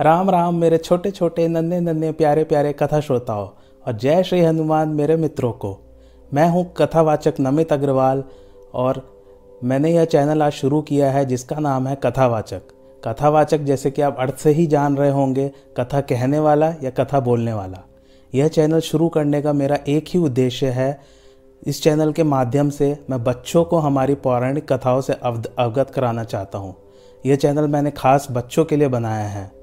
राम राम, मेरे छोटे छोटे, नन्हे नन्हे, प्यारे प्यारे कथा श्रोताओं, और जय श्री हनुमान मेरे मित्रों को। मैं हूँ कथावाचक नमित अग्रवाल, और मैंने यह चैनल आज शुरू किया है जिसका नाम है कथावाचक। कथावाचक जैसे कि आप अर्थ से ही जान रहे होंगे, कथा कहने वाला या कथा बोलने वाला। यह चैनल शुरू करने का मेरा एक ही उद्देश्य है। इस चैनल के माध्यम से मैं बच्चों को हमारी पौराणिक कथाओं से अवगत कराना चाहता हूँ। यह चैनल मैंने खास बच्चों के लिए बनाया है।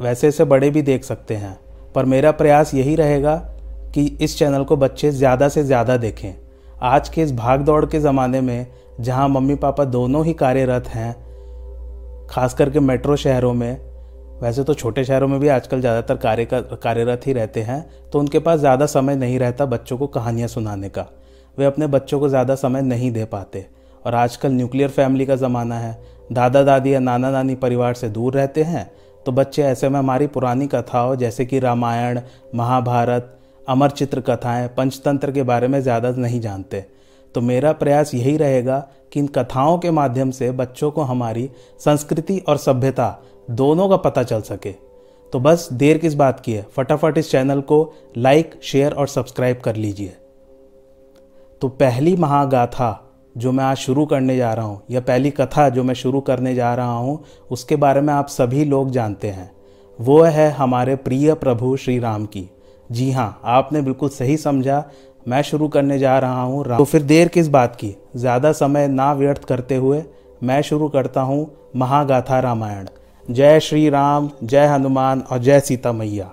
वैसे से बड़े भी देख सकते हैं, पर मेरा प्रयास यही रहेगा कि इस चैनल को बच्चे ज़्यादा से ज़्यादा देखें। आज के इस भाग दौड़ के ज़माने में, जहाँ मम्मी पापा दोनों ही कार्यरत हैं खास करके मेट्रो शहरों में, वैसे तो छोटे शहरों में भी आजकल ज़्यादातर कार्य कार्यरत ही रहते हैं तो उनके पास ज़्यादा समय नहीं रहता बच्चों को कहानियाँ सुनाने का। वे अपने बच्चों को ज़्यादा समय नहीं दे पाते। और आजकल न्यूक्लियर फैमिली का ज़माना है दादा दादी या नाना नानी परिवार से दूर रहते हैं तो बच्चे, ऐसे में हमारी पुरानी कथाओं जैसे कि रामायण, महाभारत, अमर चित्र कथाएँ पंचतंत्र के बारे में ज़्यादा नहीं जानते। तो मेरा प्रयास यही रहेगा कि इन कथाओं के माध्यम से बच्चों को हमारी संस्कृति और सभ्यता दोनों का पता चल सके। तो बस देर किस बात की है? फटाफट इस चैनल को लाइक, शेयर और सब्सक्राइब कर लीजिए। तो पहली महागाथा जो मैं आज शुरू करने जा रहा हूँ, या पहली कथा जो मैं शुरू करने जा रहा हूँ, उसके बारे में आप सभी लोग जानते हैं। वो है हमारे प्रिय प्रभु श्री राम की। जी हाँ आपने बिल्कुल सही समझा, मैं शुरू करने जा रहा हूँ तो फिर देर किस बात की? ज़्यादा समय ना व्यर्थ करते हुए मैं शुरू करता हूँ महागाथा रामायण। जय श्री राम, जय हनुमान और जय सीता मैया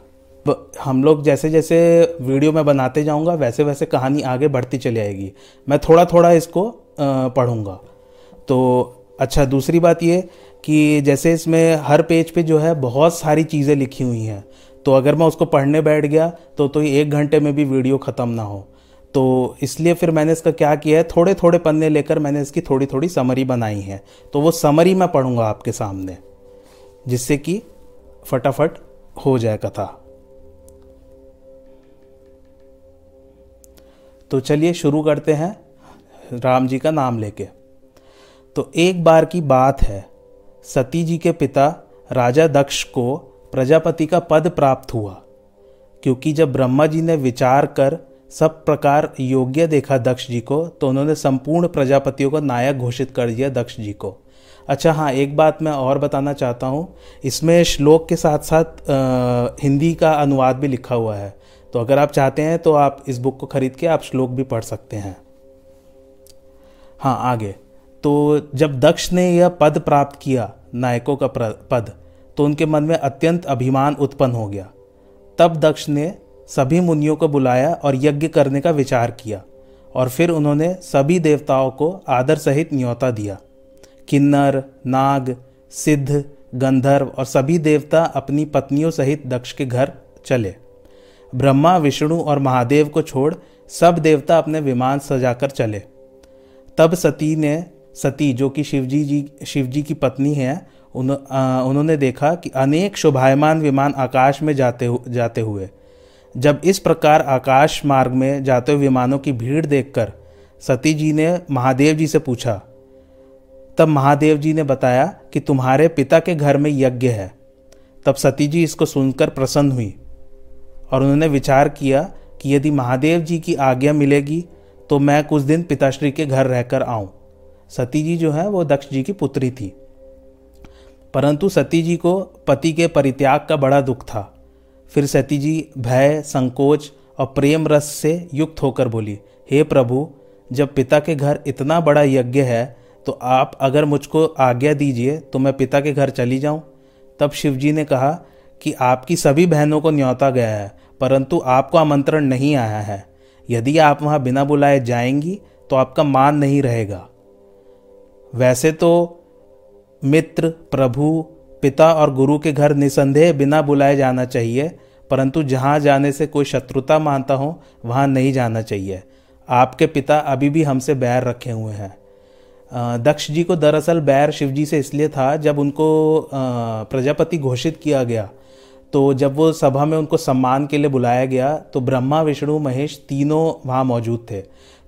हम लोग जैसे जैसे वीडियो में बनाते जाऊँगा वैसे वैसे कहानी आगे बढ़ती चली आएगी। मैं थोड़ा थोड़ा इसको पढ़ूँगा। तो अच्छा दूसरी बात ये कि जैसे इसमें हर पेज पे जो है बहुत सारी चीज़ें लिखी हुई हैं। तो अगर मैं उसको पढ़ने बैठ गया तो तो एक घंटे में भी वीडियो ख़त्म ना हो। तो इसलिए फिर मैंने इसका क्या किया है थोड़े थोड़े पन्ने लेकर मैंने इसकी थोड़ी थोड़ी समरी बनाई है। तो वो समरी मैं पढ़ूँगा आपके सामने, जिससे कि फटाफट हो जाए कथा। तो चलिए शुरू करते हैं। राम जी का नाम लेके। तो एक बार की बात है सती जी के पिता राजा दक्ष को प्रजापति का पद प्राप्त हुआ क्योंकि जब ब्रह्मा जी ने विचार कर सब प्रकार योग्य देखा दक्ष जी को तो उन्होंने संपूर्ण प्रजापतियों को नायक घोषित कर दिया दक्ष जी को। अच्छा हाँ एक बात मैं और बताना चाहता हूँ इसमें श्लोक के साथ साथ आ, हिंदी का अनुवाद भी लिखा हुआ है। तो अगर आप चाहते हैं तो आप इस बुक को खरीद के आप श्लोक भी पढ़ सकते हैं। हाँ आगे। तो जब दक्ष ने यह पद प्राप्त किया, नायकों का पद तो उनके मन में अत्यंत अभिमान उत्पन्न हो गया। तब दक्ष ने सभी मुनियों को बुलाया और यज्ञ करने का विचार किया और फिर उन्होंने सभी देवताओं को आदर सहित न्योता दिया। किन्नर, नाग, सिद्ध, गंधर्व और सभी देवता अपनी पत्नियों सहित दक्ष के घर चले। ब्रह्मा, विष्णु और महादेव को छोड़ सब देवता अपने विमान सजाकर चले। तब सती ने सती जो कि शिवजी जी शिवजी की पत्नी है उन, आ, उन्होंने देखा कि अनेक शोभायमान विमान आकाश में जाते हु, जाते हुए। जब इस प्रकार आकाश मार्ग में जाते हुए विमानों की भीड़ देखकर सती जी ने महादेव जी से पूछा तब महादेव जी ने बताया कि तुम्हारे पिता के घर में यज्ञ है। तब सती जी इसको सुनकर प्रसन्न हुई और उन्होंने विचार किया कि यदि महादेव जी की आज्ञा मिलेगी तो मैं कुछ दिन पिताश्री के घर रहकर आऊँ। सती जी जो है, वो दक्ष जी की पुत्री थी। परंतु सती जी को पति के परित्याग का बड़ा दुख था। फिर सती जी भय, संकोच और प्रेम रस से युक्त होकर बोली, हे प्रभु, जब पिता के घर इतना बड़ा यज्ञ है तो आप अगर मुझको आज्ञा दीजिए तो मैं पिता के घर चली जाऊँ। तब शिवजी ने कहा कि आपकी सभी बहनों को न्योता गया है, परंतु आपको आमंत्रण नहीं आया है। यदि आप वहाँ बिना बुलाए जाएँगी तो आपका मान नहीं रहेगा। वैसे तो मित्र, प्रभु, पिता और गुरु के घर निसंदेह बिना बुलाए जाना चाहिए, परंतु जहाँ जाने से कोई शत्रुता मानता हो, वहाँ नहीं जाना चाहिए। आपके पिता अभी भी हमसे बैर रखे हुए हैं। दक्ष जी को दरअसल बैर शिव जी से इसलिए था, जब उनको प्रजापति घोषित किया गया। तो जब वो सभा में उनको सम्मान के लिए बुलाया गया तो ब्रह्मा, विष्णु, महेश तीनों वहाँ मौजूद थे।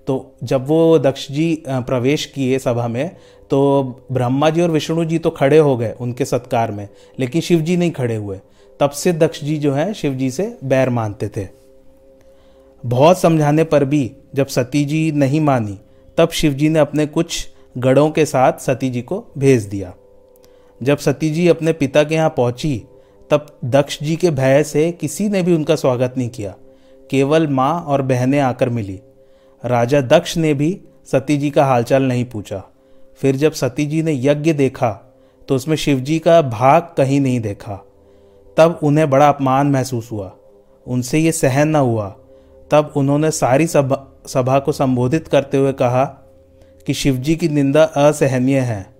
तो जब वो दक्ष जी प्रवेश किए सभा में तो ब्रह्मा जी और विष्णु जी तो खड़े हो गए उनके सत्कार में, लेकिन शिव जी नहीं खड़े हुए। तब से दक्ष जी जो हैं, शिव जी से बैर मानते थे। बहुत समझाने पर भी जब सती जी नहीं मानी, तब शिव जी ने अपने कुछ गढ़ों के साथ सती जी को भेज दिया। जब सती जी अपने पिता के यहाँ पहुँची तब दक्ष जी के भय से किसी ने भी उनका स्वागत नहीं किया। केवल माँ और बहनें आकर मिली। राजा दक्ष ने भी सती जी का हालचाल नहीं पूछा। फिर जब सती जी ने यज्ञ देखा तो उसमें शिवजी का भाग कहीं नहीं देखा। तब उन्हें बड़ा अपमान महसूस हुआ। उनसे ये सहन न हुआ। तब उन्होंने सारी सभा सभा को संबोधित करते हुए कहा कि शिवजी की निंदा असहनीय है।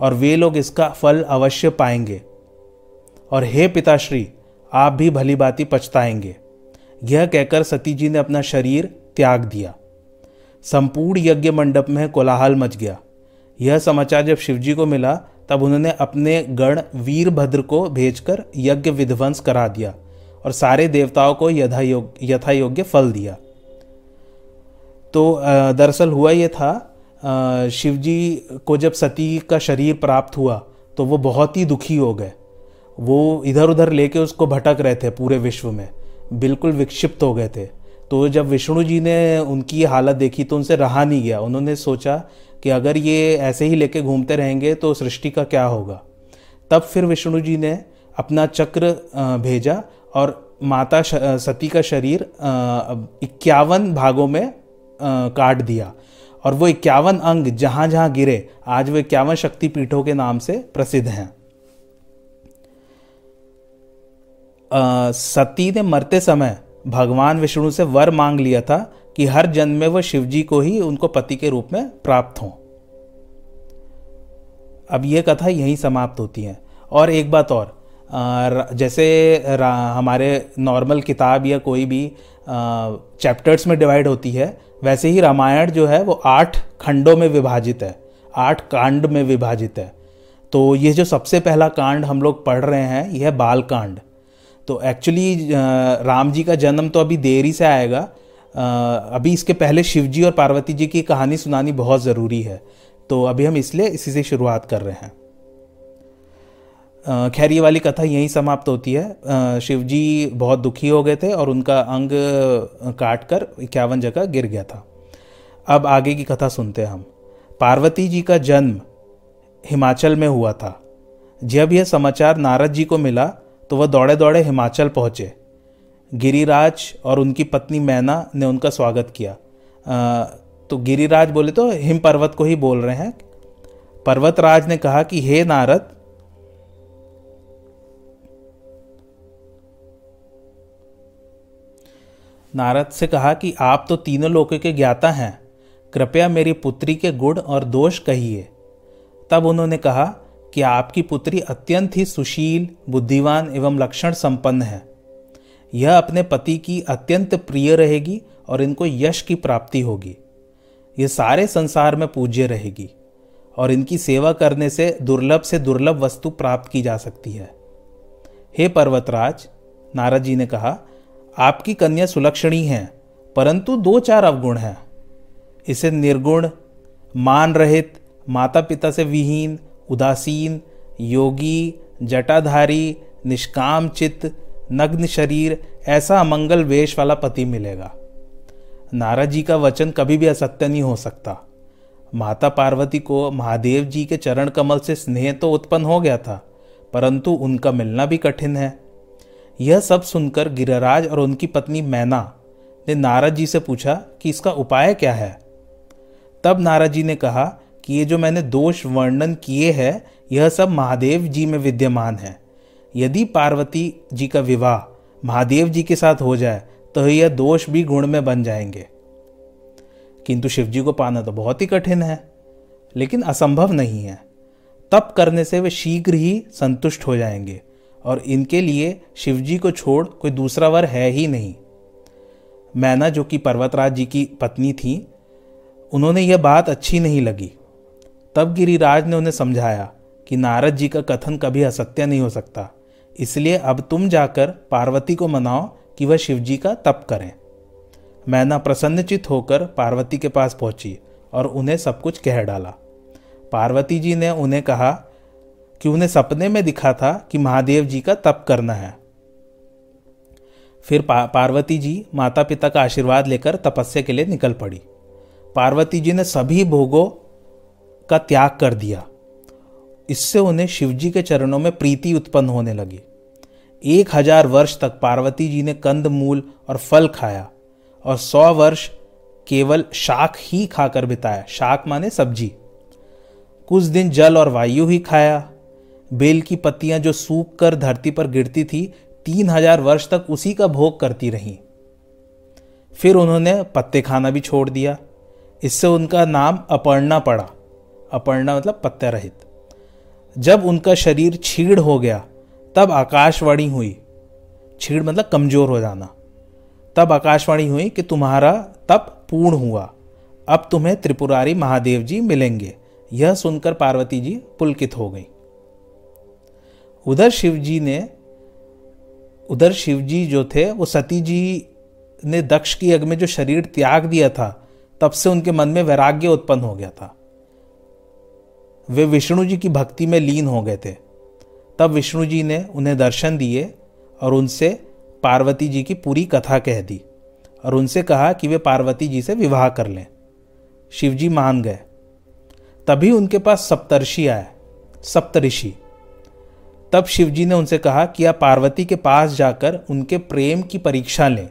और वे लोग इसका फल अवश्य पाएँगे। और हे पिताश्री, आप भी भली बाती पछताएँगे। यह कहकर सती जी ने अपना शरीर त्याग दिया। संपूर्ण यज्ञ मंडप में कोलाहल मच गया। यह समाचार जब शिवजी को मिला, तब उन्होंने अपने गण वीरभद्र को भेजकर यज्ञ विध्वंस करा दिया और सारे देवताओं को यथा योग्य यथा योग्य फल दिया। तो दरअसल हुआ यह था शिवजी को जब सती का शरीर प्राप्त हुआ तो वो बहुत ही दुखी हो गए। वो इधर उधर लेके उसको भटक रहे थे पूरे विश्व में। बिल्कुल विक्षिप्त हो गए थे। तो जब विष्णु जी ने उनकी हालत देखी तो उनसे रहा नहीं गया। उन्होंने सोचा कि अगर ये ऐसे ही लेके घूमते रहेंगे तो सृष्टि का क्या होगा? तब फिर विष्णु जी ने अपना चक्र भेजा और माता सती का शरीर इक्यावन भागों में काट दिया। और वो इक्यावन अंग जहाँ जहाँ गिरे, आज वो इक्यावन शक्तिपीठों के नाम से प्रसिद्ध हैं। सती ने मरते समय भगवान विष्णु से वर मांग लिया था कि हर जन्म में वह शिवजी को ही उनको पति के रूप में प्राप्त हों। अब यह कथा यहीं समाप्त होती है। और एक बात और जैसे हमारे नॉर्मल किताब या कोई भी चैप्टर्स में डिवाइड होती है वैसे ही रामायण जो है, वो आठ खंडों में विभाजित है। आठ कांड में विभाजित है। तो ये जो सबसे पहला कांड हम लोग पढ़ रहे हैं यह है बाल कांड तो एक्चुअली राम जी का जन्म तो अभी देरी से आएगा। अभी इसके पहले शिव जी और पार्वती जी की कहानी सुनानी बहुत ज़रूरी है। तो अभी हम इसलिए इसी से शुरुआत कर रहे हैं। खैर ये वाली कथा यहीं समाप्त होती है। शिव जी बहुत दुखी हो गए थे और उनका अंग काट कर इक्यावन जगह गिर गया था। अब आगे की कथा सुनते हैं हम। पार्वती जी का जन्म हिमाचल में हुआ था। जब यह समाचार नारद जी को मिला तो वह दौड़े दौड़े हिमाचल पहुँचे। गिरिराज और उनकी पत्नी मैना ने उनका स्वागत किया। आ, तो गिरिराज बोले तो हिम पर्वत को ही बोल रहे हैं। पर्वतराज ने कहा कि हे नारद नारद से कहा कि आप तो तीनों लोकों के ज्ञाता हैं। कृपया मेरी पुत्री के गुण और दोष कहिए। तब उन्होंने कहा कि आपकी पुत्री अत्यंत ही सुशील, बुद्धिमान एवं लक्षण संपन्न है। यह अपने पति की अत्यंत प्रिय रहेगी और इनको यश की प्राप्ति होगी। यह सारे संसार में पूज्य रहेगी और इनकी सेवा करने से दुर्लभ से दुर्लभ वस्तु प्राप्त की जा सकती है। हे पर्वतराज, नारद जी ने कहा आपकी कन्या सुलक्षणी है, परंतु दो चार अवगुण हैं। इसे निर्गुण, मान रहित माता पिता से विहीन, उदासीन, योगी, जटाधारी, निष्काम चित्त, नग्न शरीर, ऐसा अमंगल वेश वाला पति मिलेगा। नारद जी का वचन कभी भी असत्य नहीं हो सकता। माता पार्वती को महादेव जी के चरण कमल से स्नेह तो उत्पन्न हो गया था, परंतु उनका मिलना भी कठिन है। यह सब सुनकर गिरिराज और उनकी पत्नी मैना ने नारद जी से पूछा कि इसका उपाय क्या है। तब नारद जी ने कहा कि ये जो मैंने दोष वर्णन किए हैं, यह सब महादेव जी में विद्यमान है। यदि पार्वती जी का विवाह महादेव जी के साथ हो जाए तो यह दोष भी गुण में बन जाएँगे। किंतु शिव जी को पाना तो बहुत ही कठिन है, लेकिन असंभव नहीं है। तप करने से वे शीघ्र ही संतुष्ट हो जाएँगे। और इनके लिए शिवजी को छोड़ कोई दूसरा वर है ही नहीं। मैना, जो कि पर्वतराज जी की पत्नी थी, उन्होंने यह बात अच्छी नहीं लगी। तब गिरिराज ने उन्हें समझाया कि नारद जी का कथन कभी असत्य नहीं हो सकता, इसलिए अब तुम जाकर पार्वती को मनाओ कि वह शिवजी का तप करें। मैना प्रसन्नचित होकर पार्वती के पास पहुँची और उन्हें सब कुछ कह डाला। पार्वती जी ने उन्हें कहा कि उन्हें सपने में दिखा था कि महादेव जी का तप करना है। फिर पा, पार्वती जी माता पिता का आशीर्वाद लेकर तपस्या के लिए निकल पड़ी। पार्वती जी ने सभी भोगों का त्याग कर दिया। इससे उन्हें शिवजी के चरणों में प्रीति उत्पन्न होने लगी। एक हज़ार वर्ष तक पार्वती जी ने कंद मूल और फल खाया और सौ वर्ष केवल शाक ही खाकर बिताया। शाक माने सब्ज़ी। कुछ दिन जल और वायु ही खाया। बेल की पत्तियाँ जो सूख कर धरती पर गिरती थी, तीन हज़ार वर्ष तक उसी का भोग करती रहीं। फिर उन्होंने पत्ते खाना भी छोड़ दिया। इससे उनका नाम अपर्णा पड़ा। अपर्णा मतलब पत्ते रहित। जब उनका शरीर छीड़ हो गया, तब आकाशवाणी हुई। छीड़ मतलब कमज़ोर हो जाना। तब आकाशवाणी हुई कि तुम्हारा तप पूर्ण हुआ। अब तुम्हें त्रिपुरारी महादेव जी मिलेंगे। यह सुनकर पार्वती जी पुलकित हो गई। उधर शिव जी ने, उधर शिव जी जो थे, वो सती जी ने दक्ष की यज्ञ में जो शरीर त्याग दिया था, तब से उनके मन में वैराग्य उत्पन्न हो गया था। वे विष्णु जी की भक्ति में लीन हो गए थे। तब विष्णु जी ने उन्हें दर्शन दिए और उनसे पार्वती जी की पूरी कथा कह दी और उनसे कहा कि वे पार्वती जी से विवाह कर लें। शिवजी मान गए। तभी उनके पास सप्तर्षि आए, सप्तऋषि। तब शिवजी ने उनसे कहा कि आप पार्वती के पास जाकर उनके प्रेम की परीक्षा लें।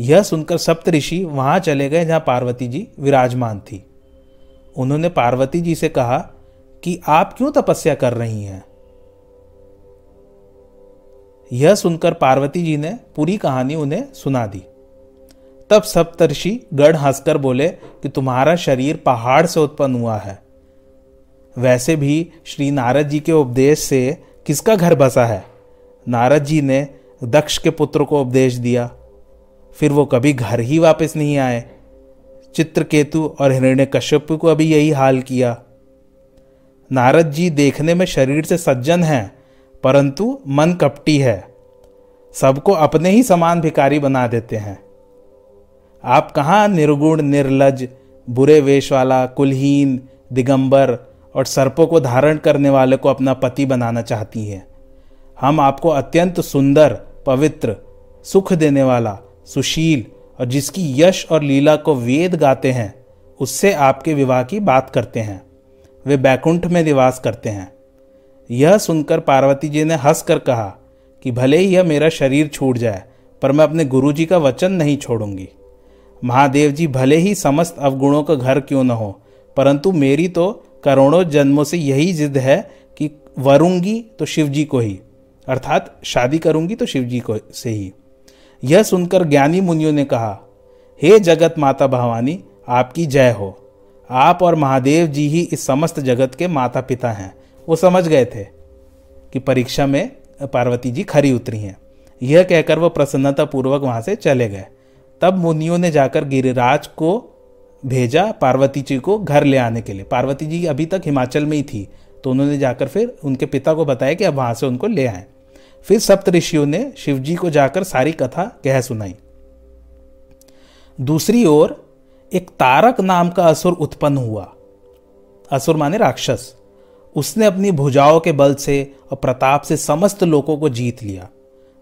यह सुनकर सप्तऋषि वहाँ चले गए जहाँ पार्वती जी विराजमान थी। उन्होंने पार्वती जी से कहा कि आप क्यों तपस्या कर रही हैं? यह सुनकर पार्वती जी ने पूरी कहानी उन्हें सुना दी। तब सप्तर्षि गढ़ हंसकर बोले कि तुम्हारा शरीर पहाड़ से उत्पन्न हुआ है। वैसे भी श्री नारद जी के उपदेश से किसका घर बसा है? नारद जी ने दक्ष के पुत्र को उपदेश दिया। फिर वो कभी घर ही वापस नहीं आए। चित्रकेतु और हिरण्य कश्यप को अभी यही हाल किया। नारद जी देखने में शरीर से सज्जन हैं, परंतु मन कपटी है। सबको अपने ही समान भिकारी बना देते हैं। आप कहाँ निर्गुण, निर्लज, बुरे वेश वाला, कुलहीन, दिगंबर और सर्पों को धारण करने वाले को अपना पति बनाना चाहती हैं। हम आपको अत्यंत सुंदर, पवित्र, सुख देने वाला, सुशील और जिसकी यश और लीला को वेद गाते हैं, उससे आपके विवाह की बात करते हैं। वे बैकुंठ में निवास करते हैं। यह सुनकर पार्वती जी ने हंस कर कहा कि भले ही यह मेरा शरीर छूट जाए, पर मैं अपने गुरु जी का वचन नहीं छोड़ूँगी। महादेव जी भले ही समस्त अवगुणों का घर क्यों न हो, परंतु मेरी तो करोड़ों जन्मों से यही जिद है कि वरूँगी तो शिव जी को ही। अर्थात शादी करूँगी तो शिव जी को से ही। यह सुनकर ज्ञानी मुनियों ने कहा, हे जगत माता भवानी, आपकी जय हो। आप और महादेव जी ही इस समस्त जगत के माता पिता हैं। वो समझ गए थे कि परीक्षा में पार्वती जी खरी उतरी हैं। यह कहकर वह प्रसन्नता पूर्वक वहाँ से चले गए। तब मुनियों ने जाकर गिरिराज को भेजा पार्वती जी को घर ले आने के लिए। पार्वती जी अभी तक हिमाचल में ही थी तो उन्होंने जाकर फिर उनके पिता को बताया कि अब वहाँ से उनको ले आए। फिर सप्त ऋषियों ने शिवजी को जाकर सारी कथा, कह सुनाई। दूसरी ओर, एक तारक नाम का असुर उत्पन्न हुआ। असुर माने राक्षस। उसने अपनी भुजाओं के बल से और प्रताप से समस्त लोगों को जीत लिया।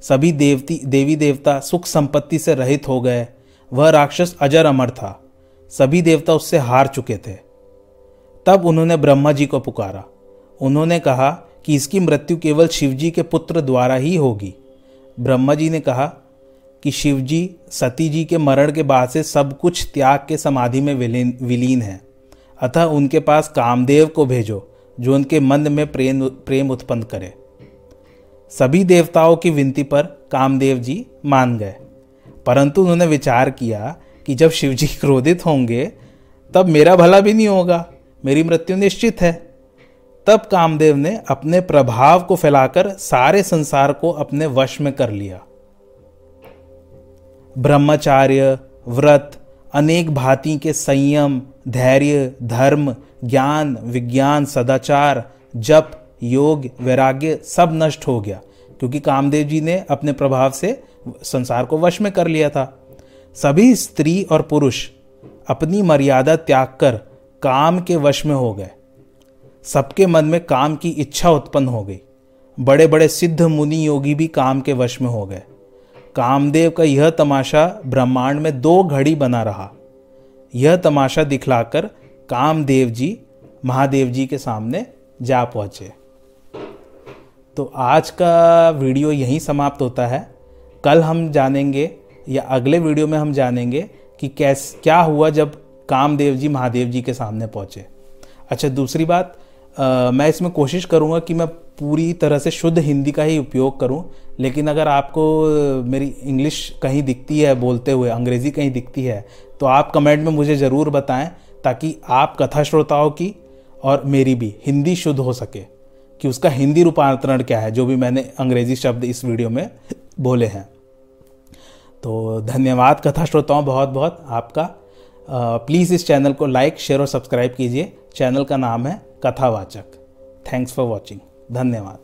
सभी देवती, देवी देवता सुख संपत्ति से रहित हो गए। वह राक्षस अजर अमर था। सभी देवता उससे हार चुके थे। तब उन्होंने ब्रह्मा जी को पुकारा। उन्होंने कहा कि इसकी मृत्यु केवल शिवजी के पुत्र द्वारा ही होगी। ब्रह्मा जी ने कहा कि शिवजी सती जी के मरण के बाद से सब कुछ त्याग के समाधि में विलीन है। अतः उनके पास कामदेव को भेजो, जो उनके मन में प्रेम प्रेम उत्पन्न करे। सभी देवताओं की विनती पर कामदेव जी मान गए। परंतु उन्होंने विचार किया कि जब शिवजी क्रोधित होंगे, तब मेरा भला भी नहीं होगा। मेरी मृत्यु निश्चित है। तब कामदेव ने अपने प्रभाव को फैलाकर सारे संसार को अपने वश में कर लिया। ब्रह्मचार्य, व्रत, अनेक भांति के संयम, धैर्य, धर्म, ज्ञान, विज्ञान, सदाचार, जप, योग, वैराग्य सब नष्ट हो गया, क्योंकि कामदेव जी ने अपने प्रभाव से संसार को वश में कर लिया था। सभी स्त्री और पुरुष अपनी मर्यादा त्याग कर काम के वश में हो गए। सबके मन में काम की इच्छा उत्पन्न हो गई। बड़े बड़े सिद्ध मुनि योगी भी काम के वश में हो गए। कामदेव का यह तमाशा ब्रह्मांड में दो घड़ी बना रहा। यह तमाशा दिखलाकर कामदेव जी, महादेव जी के सामने जा पहुँचे। तो आज का वीडियो यहीं समाप्त होता है। कल हम जानेंगे या अगले वीडियो में हम जानेंगे कि कैस क्या हुआ जब कामदेव जी महादेव जी के सामने पहुँचे। अच्छा दूसरी बात आ, मैं इसमें कोशिश करूँगा कि मैं पूरी तरह से शुद्ध हिंदी का ही उपयोग करूँ लेकिन अगर आपको मेरी इंग्लिश कहीं दिखती है बोलते हुए अंग्रेज़ी कहीं दिखती है तो आप कमेंट में मुझे ज़रूर बताएँ ताकि आप कथा श्रोताओं की और मेरी भी हिंदी शुद्ध हो सके कि उसका हिंदी रूपांतरण क्या है जो भी मैंने अंग्रेज़ी शब्द इस वीडियो में बोले हैं। तो धन्यवाद कथा श्रोताओं बहुत बहुत आपका। प्लीज़ इस चैनल को लाइक शेयर और सब्सक्राइब कीजिए। चैनल का नाम है कथावाचक। थैंक्स फॉर वॉचिंग धन्यवाद।